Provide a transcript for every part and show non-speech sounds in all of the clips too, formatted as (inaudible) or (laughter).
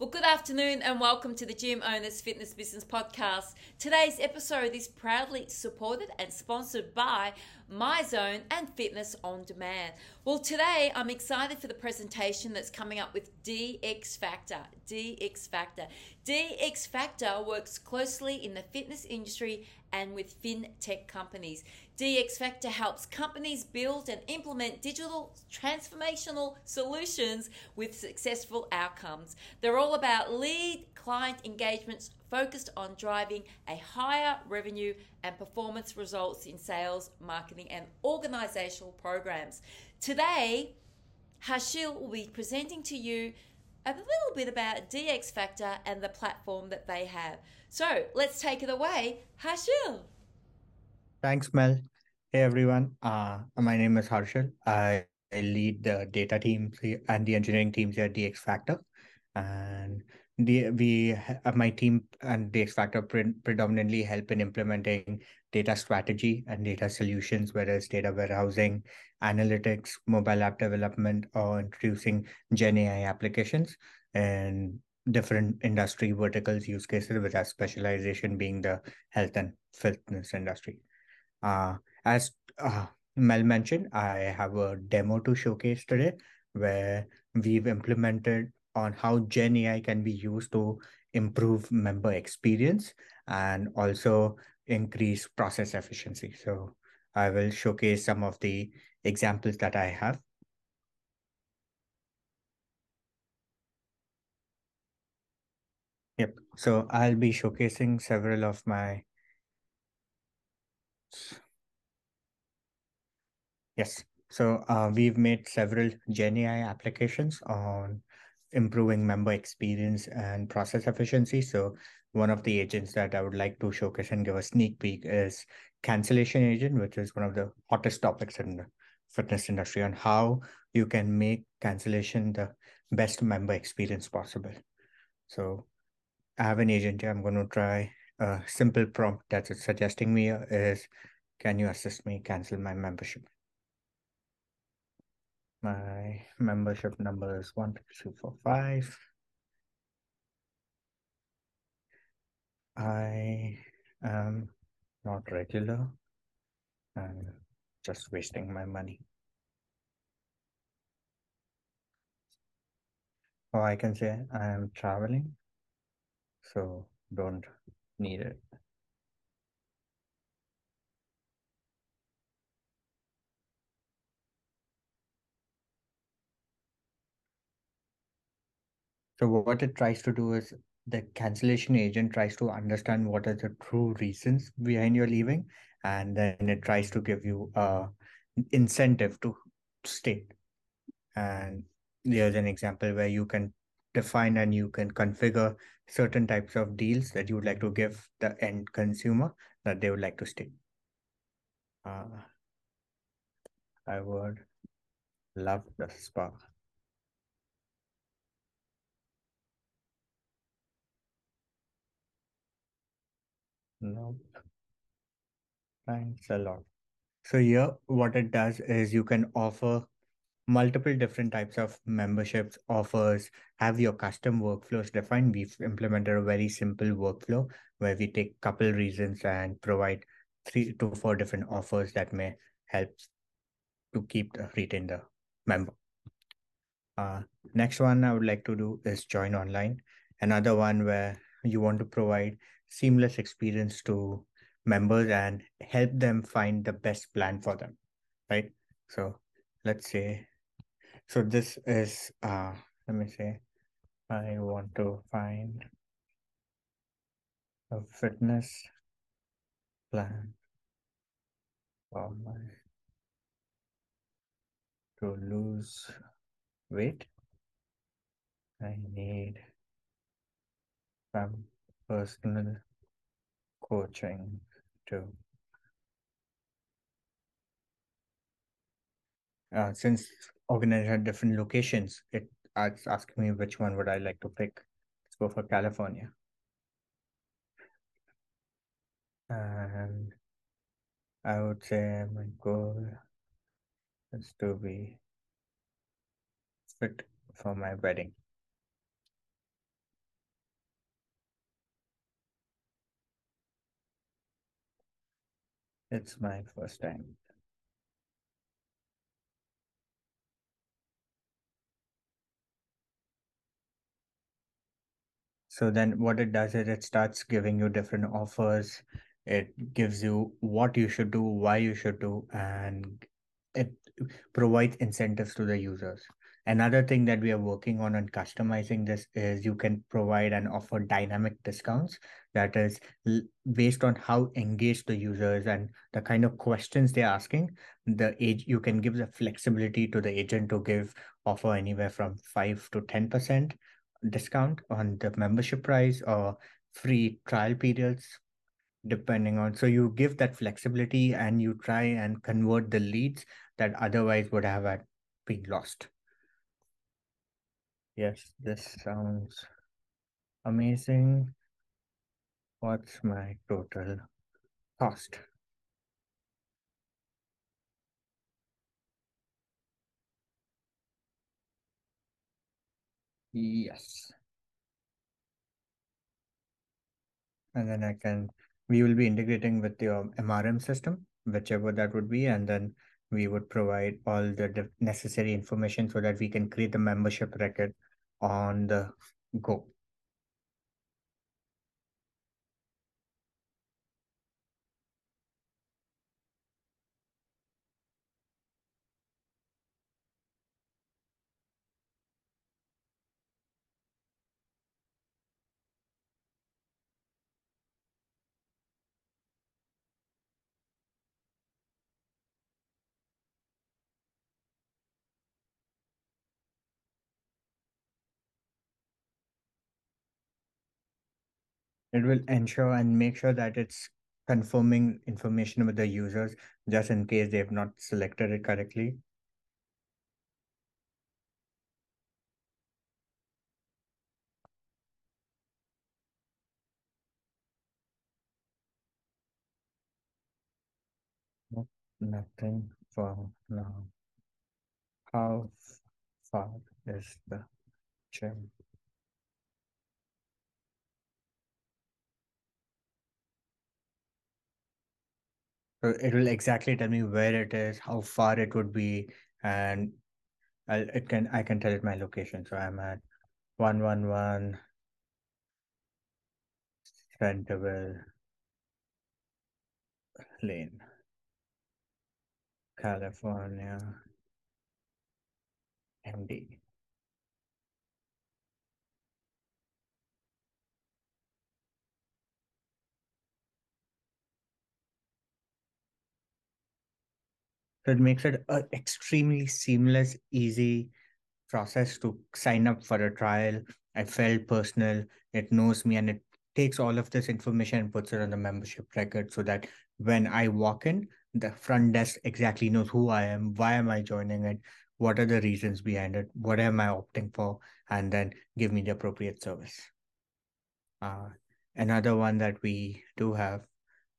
Well, good afternoon and welcome to the Gym Owners Fitness Business Podcast. Today's episode is proudly supported and sponsored by MyZone and Fitness on Demand. Well, today I'm excited for the presentation that's coming up with DX Factor. DX Factor. DX Factor works closely in the fitness industry and with fintech companies. DX Factor helps companies build and implement digital transformational solutions with successful outcomes. They're all about lead client engagements focused on driving a higher revenue and performance results in sales, marketing, and organizational programs. Today, Harshal will be presenting to you a little bit about DX Factor and the platform that they have. So let's take it away, Harshal. Thanks, Mel. Hey, everyone. Uh, my name is Harshal. I, I lead the data teams and the engineering teams here at DX Factor. And the, we, uh, my team and DX Factor pre- predominantly help in implementing data strategy and data solutions, whether it's data warehousing, analytics, mobile app development, or introducing Gen AI applications and different industry verticals use cases with our specialization being the health and fitness industry. Uh, as uh, Mel mentioned, I have a demo to showcase today where we've implemented on how Gen AI can be used to improve member experience and also increase process efficiency. So I will showcase some of the examples that I have. Yep. So I'll be showcasing several of my. Yes. So uh, we've made several Gen AI applications on improving member experience and process efficiency. So one of the agents that I would like to showcase and give a sneak peek is cancellation agent, which is one of the hottest topics in the fitness industry on how you can make cancellation the best member experience possible. So I have an agent here. I'm going to try a simple prompt that's suggesting me is, can you assist me cancel my membership? My membership number is 12245. I am not regular and just wasting my money. Or I can say I am traveling, so don't need it. So what it tries to do is the cancellation agent tries to understand what are the true reasons behind your leaving, and then it tries to give you a incentive to stay. And there's an example where you can define and you can configure certain types of deals that you would like to give the end consumer that they would like to stay. Uh, I would love the spa. Nope. Thanks a lot. So here, what it does is you can offer multiple different types of memberships offers. Have your custom workflows defined. We've implemented a very simple workflow where we take couple reasons and provide three to four different offers that may help to keep the retain the member. Uh, next one i would like to do is join online. Another one where you want to provide seamless experience to members and help them find the best plan for them right? So let's say so this is uh let me say i want to find a fitness plan for my to lose weight. I need some personal coaching to Uh, since organized at different locations, it it's asking me which one would I like to pick. Let's go for California. And I would say my goal is to be fit for my wedding. It's my first time. So then what it does is it starts giving you different offers. It gives you what you should do, why you should do, and it provides incentives to the users. Another thing that we are working on and customizing this is you can provide and offer dynamic discounts that is based on how engaged the users and the kind of questions they're asking. The age you can give the flexibility to the agent to give offer anywhere from five to ten percent discount on the membership price or free trial periods depending on so you give that flexibility and you try and convert the leads that otherwise would have been lost. Yes this sounds amazing. What's my total cost Yes. And then I can, we will be integrating with your MRM system, whichever that would be. And then we would provide all the necessary information so that we can create the membership record on the go. It will ensure and make sure that it's confirming information with the users just in case they have not selected it correctly. Nothing for now. How far is the gym? So it will exactly tell me where it is, how far it would be, and I'll, it can I can tell it my location. So I'm at one one one Centerville Lane, California, MD. So it makes it an extremely seamless, easy process to sign up for a trial. I felt personal. It knows me and it takes all of this information and puts it on the membership record so that when I walk in, the front desk exactly knows who I am, why am I joining it, what are the reasons behind it, what am I opting for, and then give me the appropriate service. Uh, another one that we do have,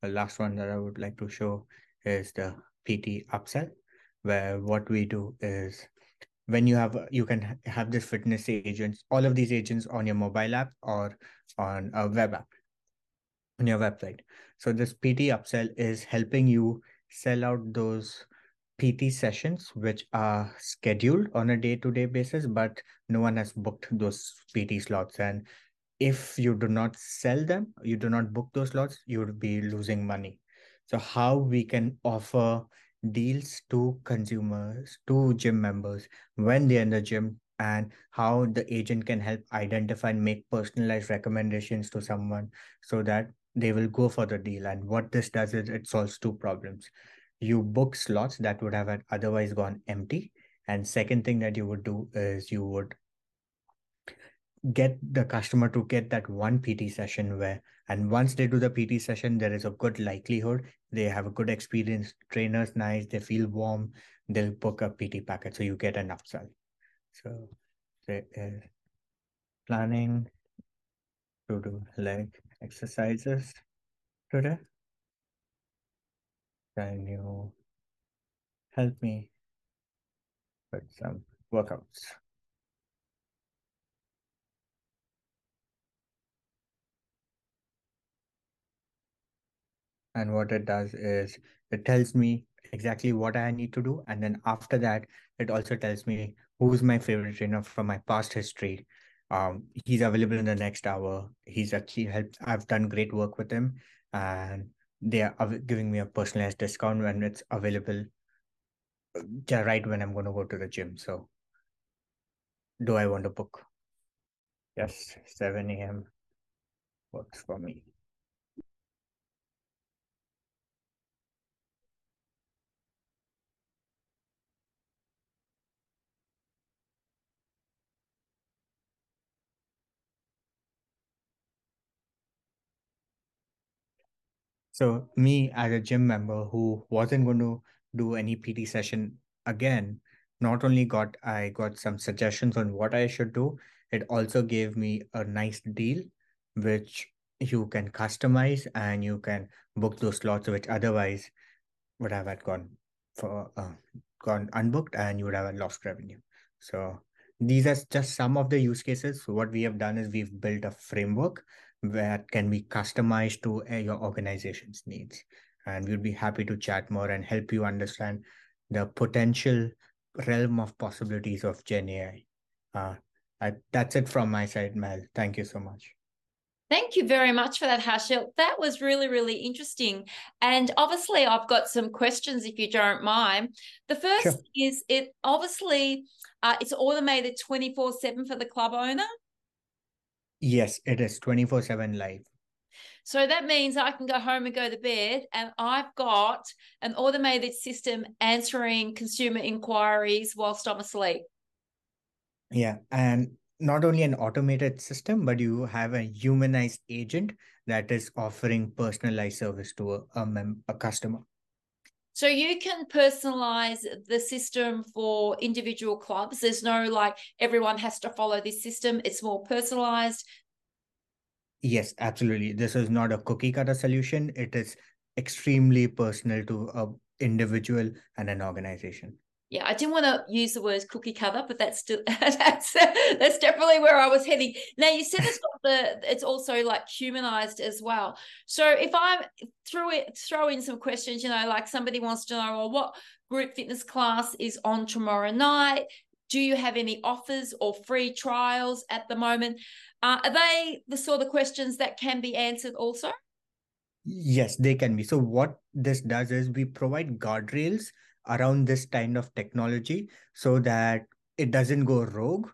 the last one that I would like to show is the PT upsell, where what we do is when you have you can have this fitness agents, all of these agents on your mobile app or on a web app on your website. So this PT upsell is helping you sell out those PT sessions which are scheduled on a day-to-day basis, but no one has booked those PT slots. And if you do not sell them, you do not book those slots, you would be losing money. So how we can offer deals to consumers, to gym members when they're in the gym and how the agent can help identify and make personalized recommendations to someone so that they will go for the deal. And what this does is it solves two problems. You book slots that would have otherwise gone empty. And second thing that you would do is you would get the customer to get that one PT session where, and once they do the PT session, there is a good likelihood they have a good experience, trainer's nice, they feel warm, they'll book a PT package. So you get an upsell. So is uh, planning to do leg exercises today. Can you help me with some workouts? And what it does is it tells me exactly what I need to do. And then after that, it also tells me who's my favorite trainer from my past history. Um, he's available in the next hour. He's actually helped. I've done great work with him, and they are giving me a personalized discount when it's available uh, right when I'm going to go to the gym. So, do I want to book? Yes, 7 a.m. works for me. So me as a gym member who wasn't going to do any PT session again, not only got I got some suggestions on what I should do, it also gave me a nice deal, which you can customize and you can book those slots which otherwise would have had gone for uh, gone unbooked and you would have lost revenue. So these are just some of the use cases. So what we have done is we've built a framework that can be customized to uh, your organization's needs. And we'd be happy to chat more and help you understand the potential realm of possibilities of Gen AI. Uh, I, that's it from my side, Mel. Thank you so much. Thank you very much for that, Harshal. That was really, really interesting. And obviously, I've got some questions if you don't mind. The first sure. is it obviously uh, it's automated 24 7 for the club owner. Yes, it is 24 7 live. So that means I can go home and go to bed, and I've got an automated system answering consumer inquiries whilst I'm asleep. Yeah. And not only an automated system, but you have a humanized agent that is offering personalized service to a, a, mem- a customer. So you can personalize the system for individual clubs. There's no like everyone has to follow this system. It's more personalized. Yes, absolutely. This is not a cookie cutter solution. It is extremely personal to a individual and an organization yeah, I didn't want to use the words cookie cutter, but that's still (laughs) that's that's definitely where I was heading. Now you said it's got the it's also like humanized as well. So if I throw it throw in some questions, you know, like somebody wants to know, well, what group fitness class is on tomorrow night? Do you have any offers or free trials at the moment? Uh, are they the sort of questions that can be answered also? Yes, they can be. So what this does is we provide guardrails around this kind of technology so that it doesn't go rogue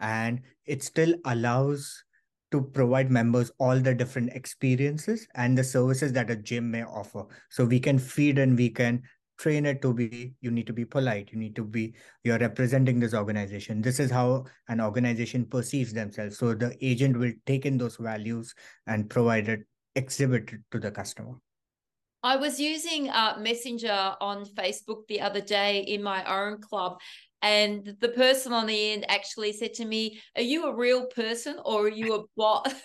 and it still allows to provide members all the different experiences and the services that a gym may offer. So we can feed and we can train it to be you need to be polite you need to be you're representing this organization. This is how an organization perceives themselves. So the agent will take in those values and provide it exhibit it to the customer I was using uh, Messenger on Facebook the other day in my own club, and the person on the end actually said to me, Are you a real person or are you a bot? (laughs) and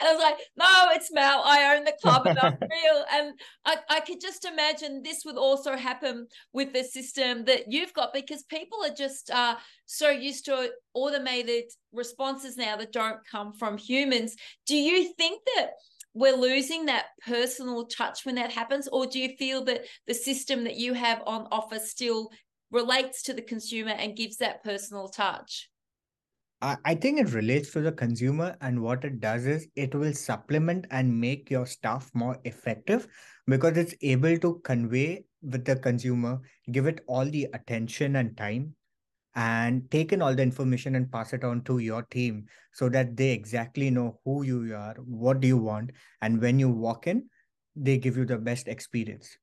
I was like, No, it's Mel. I own the club and I'm (laughs) real. And I, I could just imagine this would also happen with the system that you've got because people are just uh, so used to automated responses now that don't come from humans. Do you think that? We're losing that personal touch when that happens? Or do you feel that the system that you have on offer still relates to the consumer and gives that personal touch? I think it relates to the consumer, and what it does is it will supplement and make your stuff more effective because it's able to convey with the consumer, give it all the attention and time and taken all the information and pass it on to your team so that they exactly know who you are, what do you want, and when you walk in, they give you the best experience.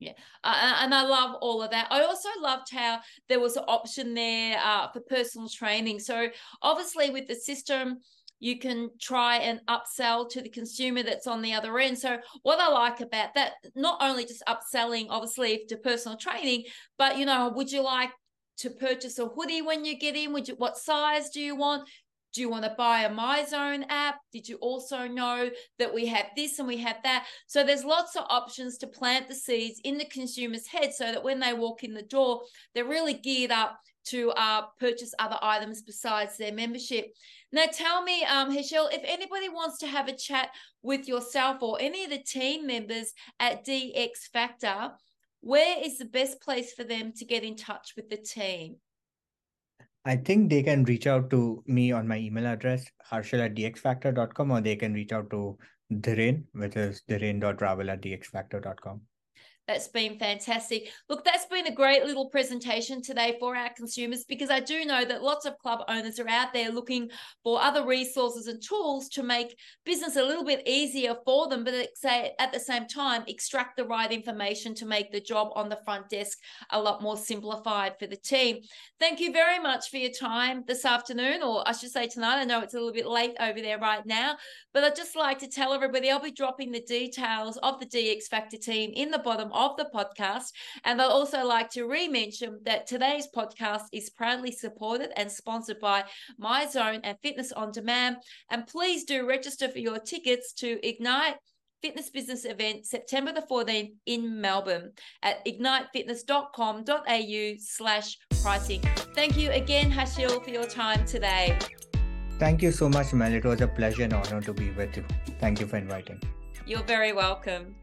Yeah, uh, and I love all of that. I also loved how there was an option there uh, for personal training. So obviously, with the system, you can try and upsell to the consumer that's on the other end. So what I like about that, not only just upselling, obviously, to personal training, but you know, would you like to purchase a hoodie when you get in? Would you, what size do you want? Do you want to buy a MyZone app? Did you also know that we have this and we have that? So there's lots of options to plant the seeds in the consumer's head so that when they walk in the door, they're really geared up to uh, purchase other items besides their membership. Now, tell me, um, Harshal, if anybody wants to have a chat with yourself or any of the team members at DX Factor, where is the best place for them to get in touch with the team? I think they can reach out to me on my email address, harshal at dxfactor.com, or they can reach out to Dhiren, which is dhiren.raval at dxfactor.com. That's been fantastic. Look, that's been a great little presentation today for our consumers because I do know that lots of club owners are out there looking for other resources and tools to make business a little bit easier for them, but at the same time extract the right information to make the job on the front desk a lot more simplified for the team. Thank you very much for your time this afternoon, or I should say tonight. I know it's a little bit late over there right now, but I'd just like to tell everybody I'll be dropping the details of the DX Factor team in the bottom of the podcast. And I'd also like to re-mention that today's podcast is proudly supported and sponsored by MyZone and Fitness on Demand. And please do register for your tickets to Ignite fitness business event September the 14th in Melbourne at ignitefitness.com.au slash pricing. Thank you again, Harshal, for your time today. Thank you so much, Mel. It was a pleasure and honor to be with you. Thank you for inviting. You're very welcome.